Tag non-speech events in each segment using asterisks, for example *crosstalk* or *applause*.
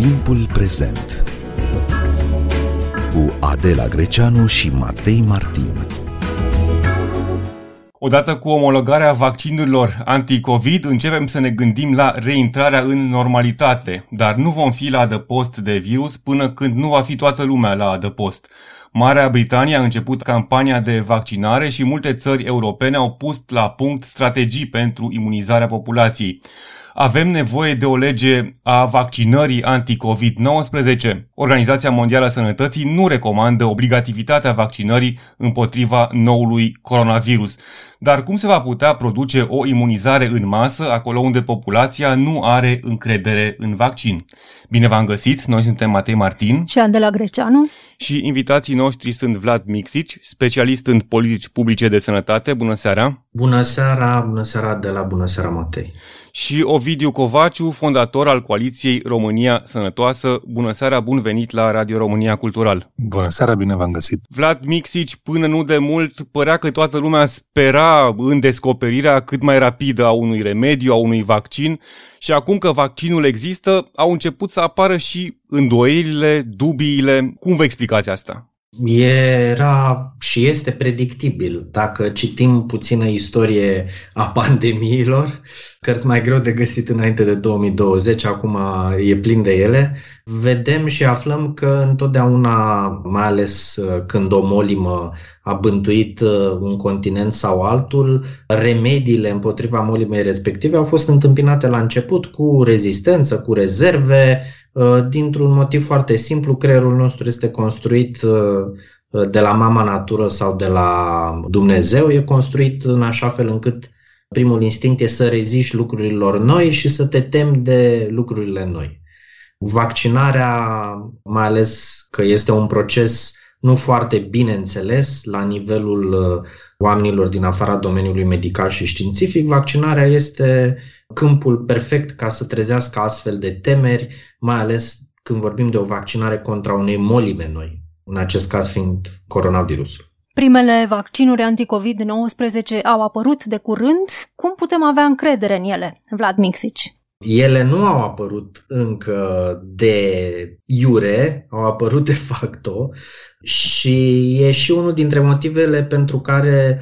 Timpul prezent cu Adela Greceanu și Matei Martin. Odată cu omologarea vaccinurilor anti-COVID, începem să ne gândim la reintrarea în normalitate, dar nu vom fi la adăpost de virus până când nu va fi toată lumea la adăpost. Marea Britanie a început campania de vaccinare și multe țări europene au pus la punct strategii pentru imunizarea populației. Avem nevoie de o lege a vaccinării anti-COVID-19. Organizația Mondială a Sănătății nu recomandă obligativitatea vaccinării împotriva noului coronavirus. Dar cum se va putea produce o imunizare în masă acolo unde populația nu are încredere în vaccin? Bine v-am găsit, noi suntem Matei Martin și Andela Greceanu și invitații noștri sunt Vlad Mixici, specialist în politici publice de sănătate. Bună seara! Bună seara, bună seara de la bună seara Matei! Și Ovidiu Covaciu, fondator al coaliției România Sănătoasă. Bună seara, bun venit la Radio România Cultural! Bună seara, bine v-am găsit! Vlad Mixici, până nu de mult, părea că toată lumea spera în descoperirea cât mai rapidă a unui remediu, a unui vaccin și acum că vaccinul există, au început să apară și îndoielile, dubiile. Cum vă explicați asta? Era și este predictibil. Dacă citim puțină istorie a *laughs* pandemiilor, cărți mai greu de găsit înainte de 2020, acum e plin de ele, vedem și aflăm că întotdeauna, mai ales uh, când o molimă a bântuit uh, un continent sau altul, remediile împotriva molimei respective au fost întâmpinate la început cu rezistență, cu rezerve, uh, dintr-un motiv foarte simplu, creierul nostru este construit de la mama natură sau de la Dumnezeu, e construit în așa fel încât Primul instinct e să reziști lucrurilor noi și să te temi de lucrurile noi. Vaccinarea, mai ales că este un proces nu foarte bine înțeles la nivelul uh, oamenilor din afara domeniului medical și științific, vaccinarea este câmpul perfect ca să trezească astfel de temeri, mai ales când vorbim de o vaccinare contra unei molime noi, în acest caz fiind coronavirusul. Primele vaccinuri anti-COVID-19 au apărut de curând. Cum putem avea încredere în ele? Vlad Mixici. Ele nu au apărut încă de iure, au apărut de facto și e și unul dintre motivele pentru care,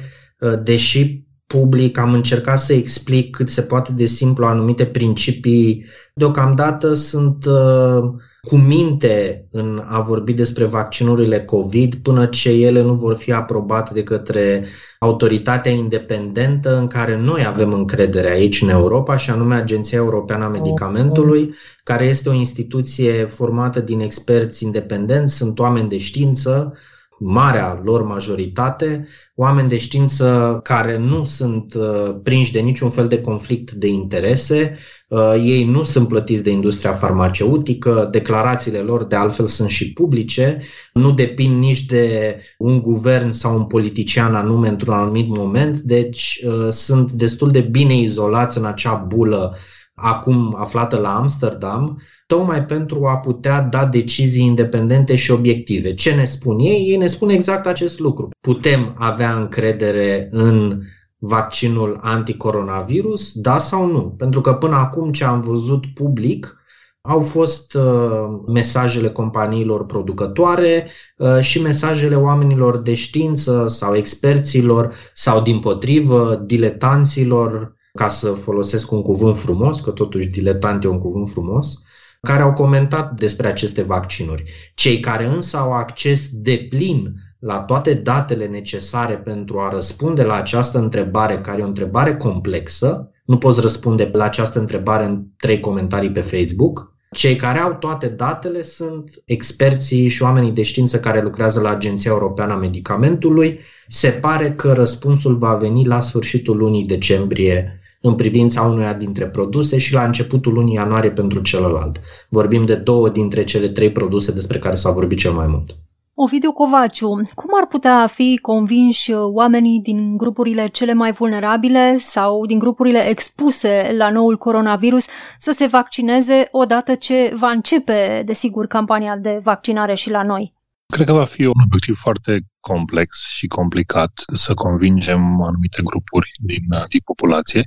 deși public am încercat să explic cât se poate de simplu anumite principii, deocamdată sunt uh, cu minte în a vorbi despre vaccinurile COVID până ce ele nu vor fi aprobate de către autoritatea independentă în care noi avem încredere aici în Europa și anume Agenția Europeană a Medicamentului, care este o instituție formată din experți independenți, sunt oameni de știință, marea lor majoritate, oameni de știință care nu sunt uh, prinși de niciun fel de conflict de interese, uh, ei nu sunt plătiți de industria farmaceutică, declarațiile lor de altfel sunt și publice, nu depind nici de un guvern sau un politician anume într-un anumit moment, deci uh, sunt destul de bine izolați în acea bulă acum aflată la Amsterdam, tocmai pentru a putea da decizii independente și obiective. Ce ne spun ei? Ei ne spun exact acest lucru. Putem avea încredere în vaccinul anticoronavirus, da sau nu? Pentru că până acum ce am văzut public au fost uh, mesajele companiilor producătoare uh, și mesajele oamenilor de știință sau experților sau din potrivă diletanților ca să folosesc un cuvânt frumos, că totuși diletant e un cuvânt frumos, care au comentat despre aceste vaccinuri. Cei care însă au acces de plin la toate datele necesare pentru a răspunde la această întrebare, care e o întrebare complexă, nu poți răspunde la această întrebare în trei comentarii pe Facebook. Cei care au toate datele sunt experții și oamenii de știință care lucrează la Agenția Europeană a Medicamentului. Se pare că răspunsul va veni la sfârșitul lunii decembrie în privința unuia dintre produse și la începutul lunii ianuarie pentru celălalt. Vorbim de două dintre cele trei produse despre care s-a vorbit cel mai mult. Ovidiu Covaciu, cum ar putea fi convinși oamenii din grupurile cele mai vulnerabile sau din grupurile expuse la noul coronavirus să se vaccineze odată ce va începe, desigur, campania de vaccinare și la noi? Cred că va fi un obiectiv foarte complex și complicat să convingem anumite grupuri din, din populație.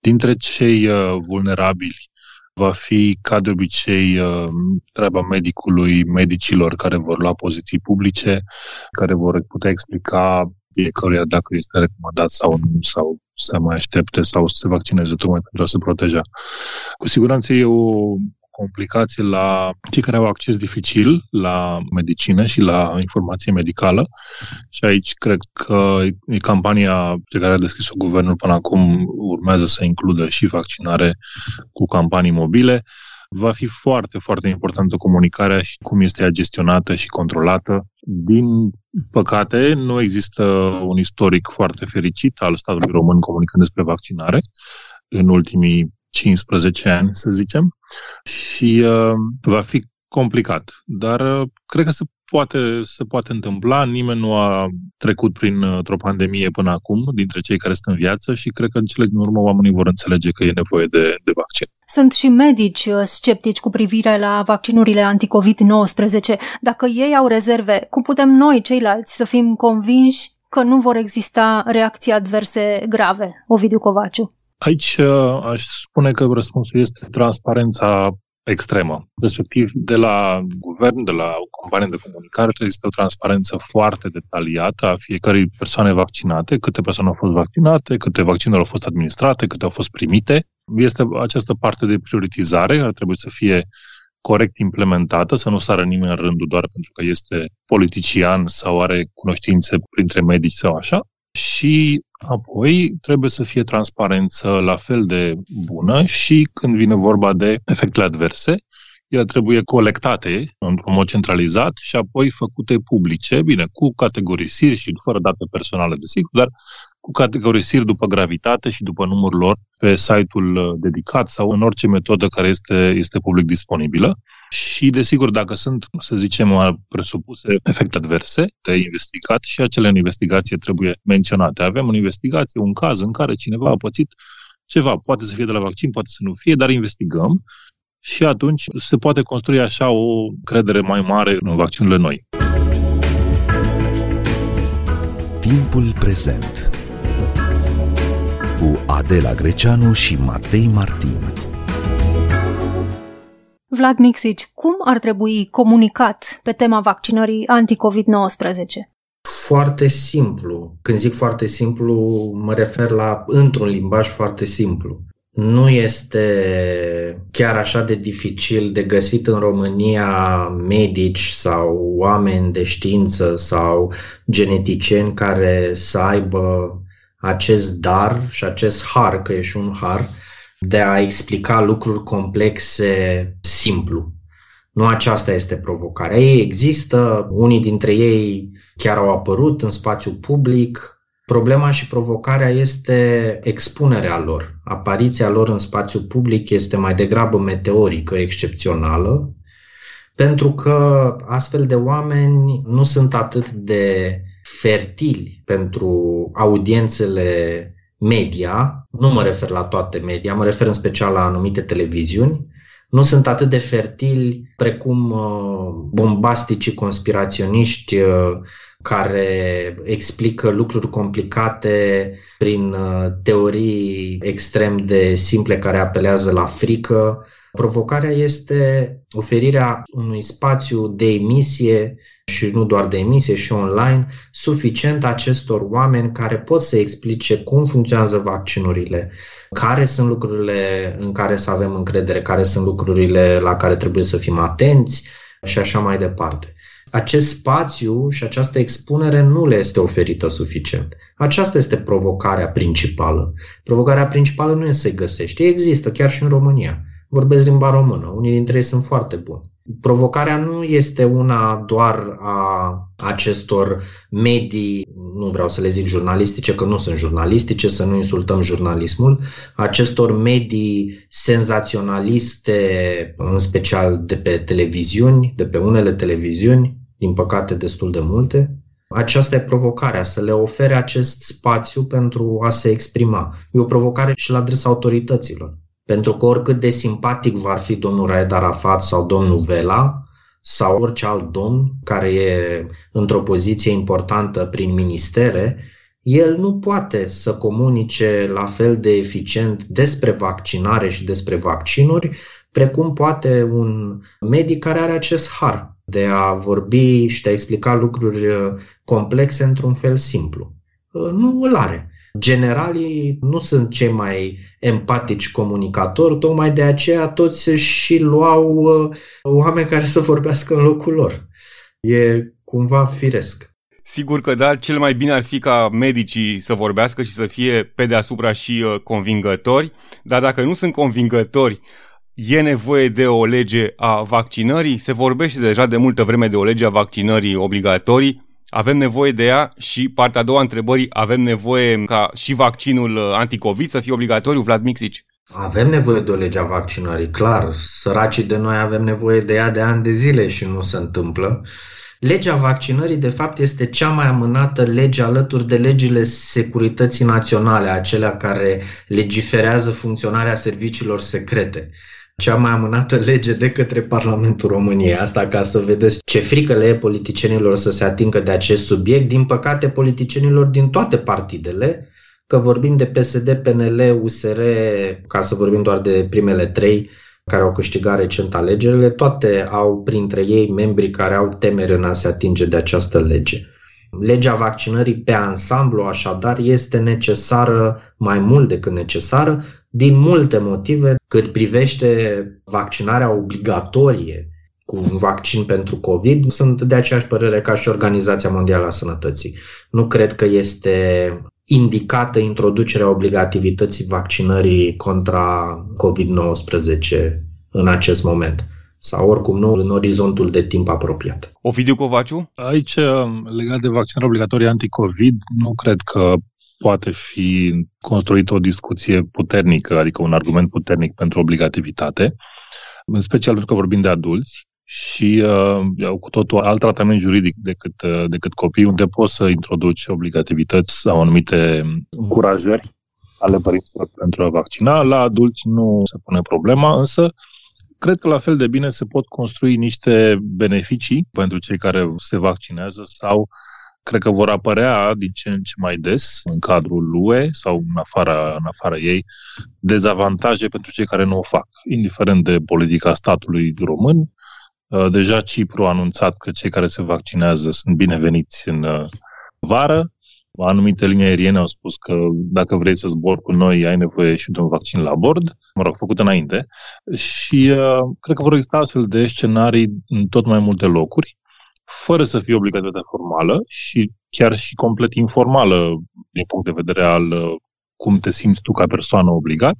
Dintre cei uh, vulnerabili va fi, ca de obicei, uh, treaba medicului, medicilor care vor lua poziții publice, care vor putea explica fiecăruia dacă este recomandat sau nu, sau să mai aștepte sau să se vaccineze tocmai pentru a se proteja. Cu siguranță e o complicații la cei care au acces dificil la medicină și la informație medicală. Și aici cred că e campania pe care a deschis-o guvernul până acum urmează să includă și vaccinare cu campanii mobile. Va fi foarte, foarte importantă comunicarea și cum este ea gestionată și controlată. Din păcate, nu există un istoric foarte fericit al statului român comunicând despre vaccinare în ultimii 15 ani, să zicem, și uh, va fi complicat. Dar uh, cred că se poate, se poate întâmpla. Nimeni nu a trecut prin uh, o pandemie până acum, dintre cei care sunt în viață și cred că în cele din urmă oamenii vor înțelege că e nevoie de, de vaccin. Sunt și medici uh, sceptici cu privire la vaccinurile anticovid-19. Dacă ei au rezerve, cum putem noi, ceilalți, să fim convinși că nu vor exista reacții adverse grave? Ovidiu Covaciu. Aici uh, aș spune că răspunsul este transparența extremă. Respectiv, de la guvern, de la companie de comunicare, există o transparență foarte detaliată a fiecărei persoane vaccinate, câte persoane au fost vaccinate, câte vaccinuri au fost administrate, câte au fost primite. Este această parte de prioritizare care trebuie să fie corect implementată, să nu sară nimeni în rândul doar pentru că este politician sau are cunoștințe printre medici sau așa. Și apoi trebuie să fie transparență la fel de bună și când vine vorba de efectele adverse, ele trebuie colectate într-un mod centralizat și apoi făcute publice, bine, cu categorisiri și fără date personale, desigur, dar cu categorisiri după gravitate și după numărul lor pe site-ul dedicat sau în orice metodă care este, este public disponibilă. Și, desigur, dacă sunt, să zicem, presupuse efecte adverse de investigat și acele în investigație trebuie menționate. Avem în investigație un caz în care cineva a pățit ceva, poate să fie de la vaccin, poate să nu fie, dar investigăm și atunci se poate construi așa o credere mai mare în vaccinurile noi. Timpul prezent cu Adela Greceanu și Matei Martin. Vlad Mixici, cum ar trebui comunicat pe tema vaccinării anti-COVID-19? Foarte simplu. Când zic foarte simplu, mă refer la într-un limbaj foarte simplu. Nu este chiar așa de dificil de găsit în România medici sau oameni de știință sau geneticieni care să aibă acest dar și acest har, că e și un har, de a explica lucruri complexe simplu. Nu aceasta este provocarea. Ei există, unii dintre ei chiar au apărut în spațiu public. Problema și provocarea este expunerea lor. Apariția lor în spațiu public este mai degrabă meteorică, excepțională, pentru că astfel de oameni nu sunt atât de fertili pentru audiențele media, nu mă refer la toate media, mă refer în special la anumite televiziuni, nu sunt atât de fertili precum uh, bombasticii conspiraționiști uh, care explică lucruri complicate prin uh, teorii extrem de simple care apelează la frică. Provocarea este oferirea unui spațiu de emisie și nu doar de emisie și online, suficient acestor oameni care pot să explice cum funcționează vaccinurile, care sunt lucrurile în care să avem încredere, care sunt lucrurile la care trebuie să fim atenți și așa mai departe. Acest spațiu și această expunere nu le este oferită suficient. Aceasta este provocarea principală. Provocarea principală nu este să-i găsești. există chiar și în România. Vorbesc limba română. Unii dintre ei sunt foarte buni. Provocarea nu este una doar a acestor medii, nu vreau să le zic jurnalistice, că nu sunt jurnalistice, să nu insultăm jurnalismul, acestor medii senzaționaliste, în special de pe televiziuni, de pe unele televiziuni, din păcate destul de multe. Aceasta e provocarea, să le ofere acest spațiu pentru a se exprima. E o provocare și la adresa autorităților. Pentru că oricât de simpatic va fi domnul Raed Arafat sau domnul Vela, sau orice alt domn care e într-o poziție importantă prin ministere, el nu poate să comunice la fel de eficient despre vaccinare și despre vaccinuri, precum poate un medic care are acest har de a vorbi și de a explica lucruri uh, complexe într-un fel simplu. Uh, nu îl are. Generalii nu sunt cei mai empatici comunicatori, tocmai de aceea toți și luau uh, oameni care să vorbească în locul lor. E cumva firesc. Sigur că da, cel mai bine ar fi ca medicii să vorbească și să fie pe deasupra și uh, convingători, dar dacă nu sunt convingători, e nevoie de o lege a vaccinării? Se vorbește deja de multă vreme de o lege a vaccinării obligatorii. Avem nevoie de ea și partea a doua întrebării, avem nevoie ca și vaccinul uh, anticovid să fie obligatoriu, Vlad Mixici? Avem nevoie de o lege a vaccinării, clar. Săracii de noi avem nevoie de ea de ani de zile și nu se întâmplă. Legea vaccinării, de fapt, este cea mai amânată lege alături de legile securității naționale, acelea care legiferează funcționarea serviciilor secrete. Cea mai amânată lege de către Parlamentul României. Asta ca să vedeți ce frică le e politicienilor să se atingă de acest subiect. Din păcate, politicienilor din toate partidele, că vorbim de PSD, PNL, USR, ca să vorbim doar de primele trei, care au câștigat recent alegerile, toate au printre ei membri care au temeri în a se atinge de această lege. Legea vaccinării pe ansamblu, așadar, este necesară mai mult decât necesară, din multe motive, cât privește vaccinarea obligatorie cu un vaccin pentru COVID, sunt de aceeași părere ca și Organizația Mondială a Sănătății. Nu cred că este indicată introducerea obligativității vaccinării contra COVID-19 în acest moment sau oricum nu în orizontul de timp apropiat. Ovidiu Covaciu? Aici, legat de vaccinarea obligatorie anti-COVID, nu cred că poate fi construită o discuție puternică, adică un argument puternic pentru obligativitate, în special pentru că vorbim de adulți și uh, au cu totul alt tratament juridic decât, uh, decât copii, unde poți să introduci obligativități sau anumite încurajări ale părinților pentru a vaccina. La adulți nu se pune problema, însă cred că la fel de bine se pot construi niște beneficii pentru cei care se vaccinează sau cred că vor apărea din ce în ce mai des în cadrul UE sau în afara, în afara ei dezavantaje pentru cei care nu o fac, indiferent de politica statului român, Uh, deja Cipru a anunțat că cei care se vaccinează sunt bineveniți în uh, vară. Anumite linii aeriene au spus că dacă vrei să zbori cu noi, ai nevoie și de un vaccin la bord, mă rog, făcut înainte. Și uh, cred că vor exista astfel de scenarii în tot mai multe locuri, fără să fie obligativitatea formală și chiar și complet informală din punct de vedere al uh, cum te simți tu ca persoană obligat,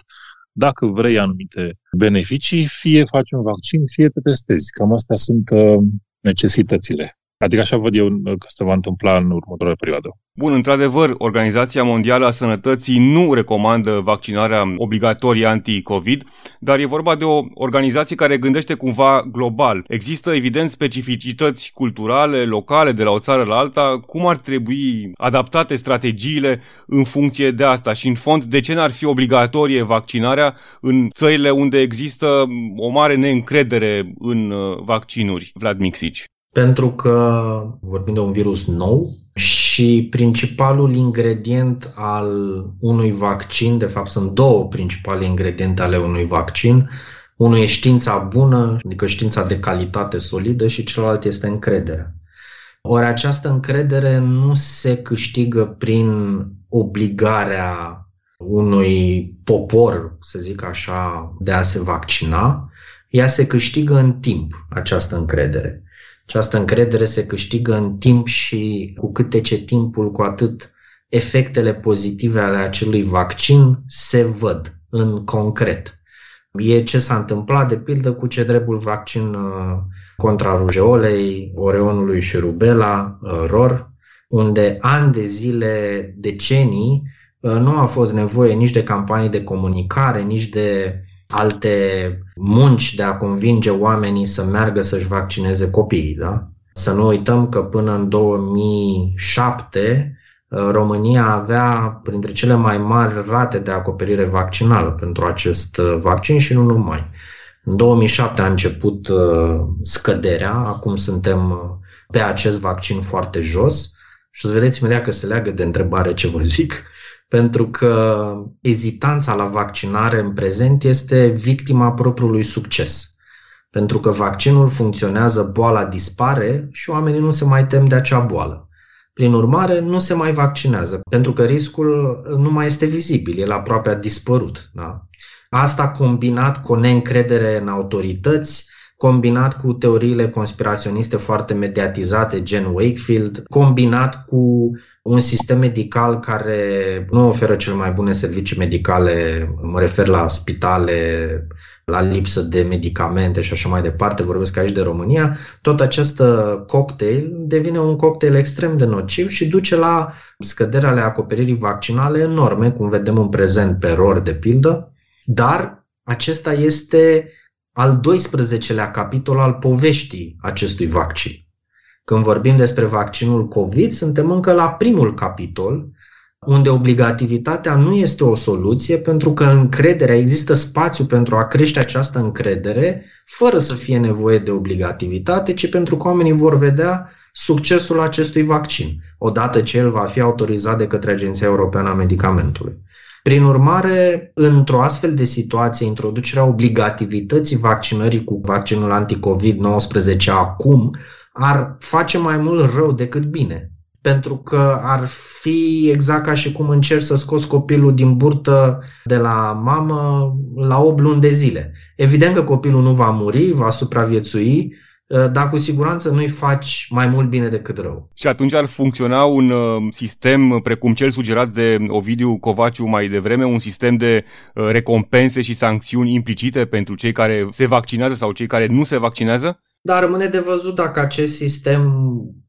dacă vrei anumite beneficii, fie faci un vaccin, fie te testezi. Cam astea sunt uh, necesitățile. Adică așa văd eu că se va întâmpla în următoarea perioadă. Bun, într-adevăr, Organizația Mondială a Sănătății nu recomandă vaccinarea obligatorie anti-COVID, dar e vorba de o organizație care gândește cumva global. Există, evident, specificități culturale, locale, de la o țară la alta. Cum ar trebui adaptate strategiile în funcție de asta? Și, în fond, de ce n-ar fi obligatorie vaccinarea în țările unde există o mare neîncredere în uh, vaccinuri? Vlad Mixici. Pentru că vorbim de un virus nou și principalul ingredient al unui vaccin, de fapt sunt două principale ingrediente ale unui vaccin, unul e știința bună, adică știința de calitate solidă și celălalt este încrederea. Ori această încredere nu se câștigă prin obligarea unui popor, să zic așa, de a se vaccina, ea se câștigă în timp, această încredere. Această încredere se câștigă în timp și cu cât trece timpul, cu atât efectele pozitive ale acelui vaccin se văd în concret. E ce s-a întâmplat, de pildă, cu cedrebul vaccin uh, contra rujeolei, oreonului și rubela, uh, ROR, unde ani de zile, decenii, uh, nu a fost nevoie nici de campanii de comunicare, nici de alte munci de a convinge oamenii să meargă să-și vaccineze copiii. Da? Să nu uităm că până în 2007 uh, România avea printre cele mai mari rate de acoperire vaccinală pentru acest uh, vaccin și nu numai. În 2007 a început uh, scăderea, acum suntem pe acest vaccin foarte jos Și o să vedeți imediat că se leagă de întrebare ce vă zic, pentru că ezitanța la vaccinare în prezent este victima propriului succes. Pentru că vaccinul funcționează, boala dispare și oamenii nu se mai tem de acea boală. Prin urmare, nu se mai vaccinează, pentru că riscul nu mai este vizibil, el aproape a dispărut. Da? Asta combinat cu o neîncredere în autorități, combinat cu teoriile conspiraționiste foarte mediatizate, gen Wakefield, combinat cu un sistem medical care nu oferă cel mai bune servicii medicale, mă refer la spitale, la lipsă de medicamente și așa mai departe, vorbesc aici de România, tot acest cocktail devine un cocktail extrem de nociv și duce la scăderea ale acoperirii vaccinale enorme, cum vedem în prezent pe ROR de pildă, dar acesta este al 12-lea capitol al poveștii acestui vaccin. Când vorbim despre vaccinul COVID, suntem încă la primul capitol, unde obligativitatea nu este o soluție, pentru că încrederea, există spațiu pentru a crește această încredere, fără să fie nevoie de obligativitate, ci pentru că oamenii vor vedea succesul acestui vaccin, odată ce el va fi autorizat de către Agenția Europeană a Medicamentului. Prin urmare, într-o astfel de situație, introducerea obligativității vaccinării cu vaccinul anticovid-19 acum ar face mai mult rău decât bine. Pentru că ar fi exact ca și cum încerci să scoți copilul din burtă de la mamă la 8 luni de zile. Evident că copilul nu va muri, va supraviețui, Uh, dar cu siguranță nu-i faci mai mult bine decât rău. Și atunci ar funcționa un uh, sistem precum cel sugerat de Ovidiu Covaciu mai devreme, un sistem de uh, recompense și sancțiuni implicite pentru cei care se vaccinează sau cei care nu se vaccinează? Dar rămâne de văzut dacă acest sistem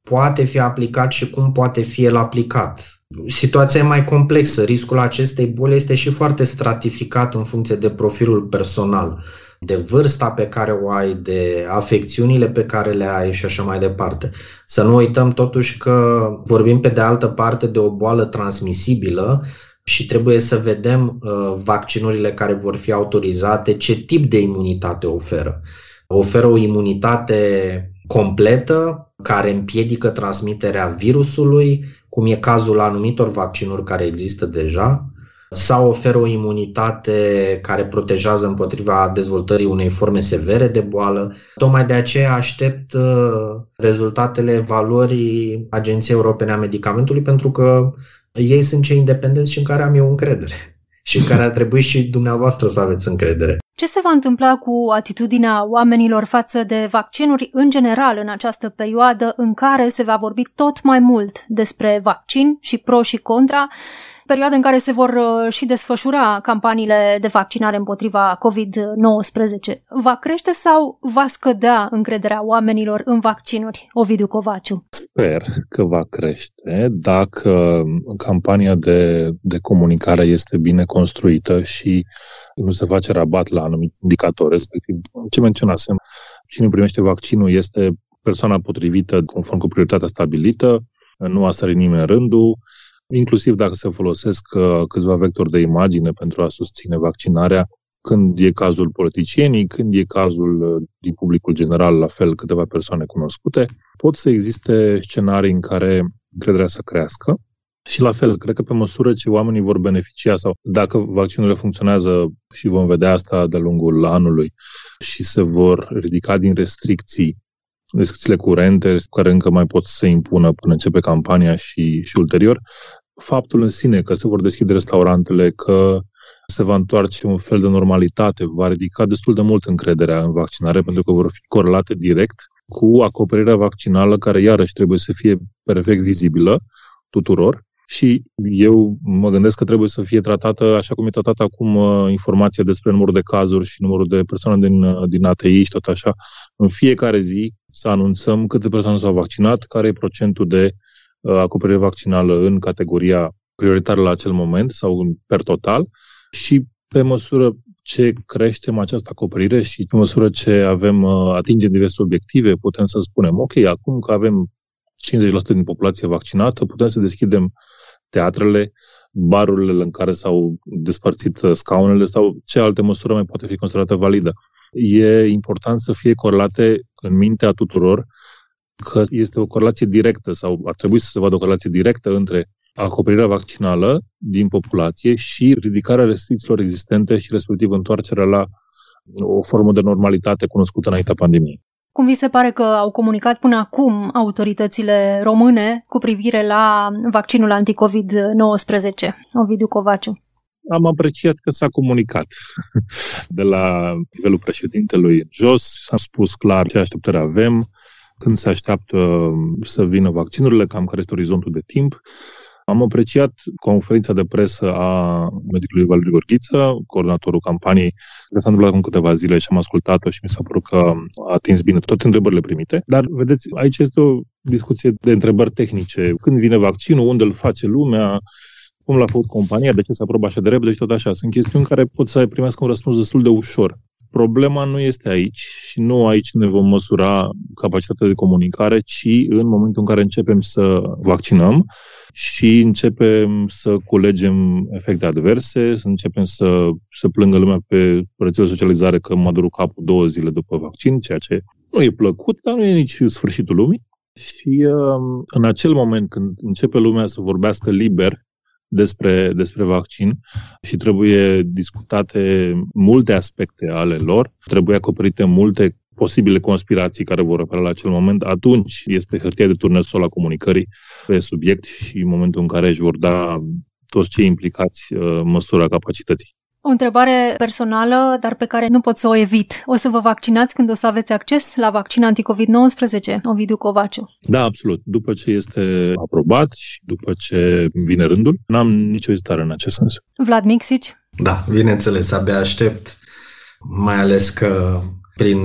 poate fi aplicat și cum poate fi el aplicat. Situația e mai complexă. Riscul acestei boli este și foarte stratificat în funcție de profilul personal de vârsta pe care o ai, de afecțiunile pe care le ai și așa mai departe. Să nu uităm totuși că vorbim pe de altă parte de o boală transmisibilă și trebuie să vedem uh, vaccinurile care vor fi autorizate, ce tip de imunitate oferă. Oferă o imunitate completă care împiedică transmiterea virusului, cum e cazul anumitor vaccinuri care există deja, sau oferă o imunitate care protejează împotriva dezvoltării unei forme severe de boală. Tocmai de aceea aștept uh, rezultatele valorii Agenției Europene a Medicamentului pentru că ei sunt cei independenți și în care am eu încredere *laughs* și în care ar trebui și dumneavoastră să aveți încredere. Ce se va întâmpla cu atitudinea oamenilor față de vaccinuri în general în această perioadă în care se va vorbi tot mai mult despre vaccin și pro și contra perioadă în care se vor uh, și desfășura campaniile de vaccinare împotriva COVID-19. Va crește sau va scădea încrederea oamenilor în vaccinuri? Ovidiu Covaciu. Sper că va crește dacă campania de, de comunicare este bine construită și nu se face rabat la anumiți indicatori, respectiv ce menționasem. Cine primește vaccinul este persoana potrivită conform cu prioritatea stabilită, nu a sărit nimeni rândul, inclusiv dacă se folosesc uh, câțiva vectori de imagine pentru a susține vaccinarea, când e cazul politicienii, când e cazul uh, din publicul general, la fel câteva persoane cunoscute, pot să existe scenarii în care încrederea să crească și la fel, cred că pe măsură ce oamenii vor beneficia sau dacă vaccinurile funcționează și vom vedea asta de-a lungul anului și se vor ridica din restricții restricțiile curente care încă mai pot să se impună până începe campania și, și ulterior, faptul în sine că se vor deschide restaurantele, că se va întoarce un fel de normalitate, va ridica destul de mult încrederea în vaccinare, pentru că vor fi corelate direct cu acoperirea vaccinală, care iarăși trebuie să fie perfect vizibilă tuturor. Și eu mă gândesc că trebuie să fie tratată așa cum e tratată acum uh, informația despre numărul de cazuri și numărul de persoane din, uh, din ATI și tot așa. În fiecare zi să anunțăm câte persoane s-au vaccinat, care e procentul de uh, acoperire vaccinală în categoria prioritară la acel moment sau per total și pe măsură ce creștem această acoperire și pe măsură ce avem uh, atingem diverse obiective, putem să spunem, ok, acum că avem 50% din populație vaccinată, putem să deschidem teatrele, barurile în care s-au despărțit uh, scaunele sau ce alte măsură mai poate fi considerată validă. E important să fie corelate în mintea tuturor că este o corelație directă sau ar trebui să se vadă o corelație directă între acoperirea vaccinală din populație și ridicarea restricțiilor existente și respectiv întoarcerea la o formă de normalitate cunoscută înaintea pandemiei. Cum vi se pare că au comunicat până acum autoritățile române cu privire la vaccinul anticovid-19? Ovidiu Covaciu. Am apreciat că s-a comunicat de la nivelul președintelui jos, s-a spus clar ce așteptări avem, când se așteaptă să vină vaccinurile, cam care este orizontul de timp. Am apreciat conferința de presă a medicului Valeriu Gorghiță, coordonatorul campaniei, care s-a întâmplat în câteva zile și am ascultat-o și mi s-a părut că a atins bine toate întrebările primite. Dar, vedeți, aici este o discuție de întrebări tehnice. Când vine vaccinul, unde îl face lumea, cum l-a făcut compania, de ce s-a aprobat așa de repede și tot așa. Sunt chestiuni care pot să primească un răspuns destul de ușor. Problema nu este aici și nu aici ne vom măsura capacitatea de comunicare, ci în momentul în care începem să vaccinăm și începem să culegem efecte adverse, să începem să, să plângă lumea pe rețelele socializare că m-a durut capul două zile după vaccin, ceea ce nu e plăcut, dar nu e nici sfârșitul lumii. Și uh, în acel moment când începe lumea să vorbească liber despre, despre vaccin și trebuie discutate multe aspecte ale lor, trebuie acoperite multe posibile conspirații care vor apărea la acel moment, atunci este hârtia de turnesol a comunicării pe subiect și în momentul în care își vor da toți cei implicați uh, măsura capacității. O întrebare personală, dar pe care nu pot să o evit. O să vă vaccinați când o să aveți acces la vaccin anticovid-19, Ovidiu Covaciu? Da, absolut. După ce este aprobat și după ce vine rândul, n-am nicio ezitare în acest sens. Vlad Mixici? Da, bineînțeles, abia aștept, mai ales că prin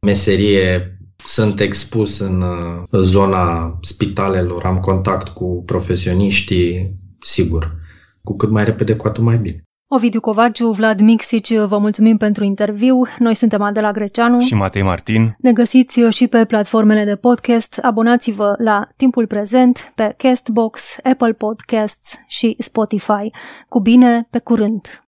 meserie sunt expus în zona spitalelor, am contact cu profesioniștii, sigur, cu cât mai repede, cu atât mai bine. Ovidiu Covaciu, Vlad Mixici, vă mulțumim pentru interviu. Noi suntem Adela Greceanu și Matei Martin. Ne găsiți și pe platformele de podcast. Abonați-vă la Timpul Prezent pe Castbox, Apple Podcasts și Spotify. Cu bine, pe curând!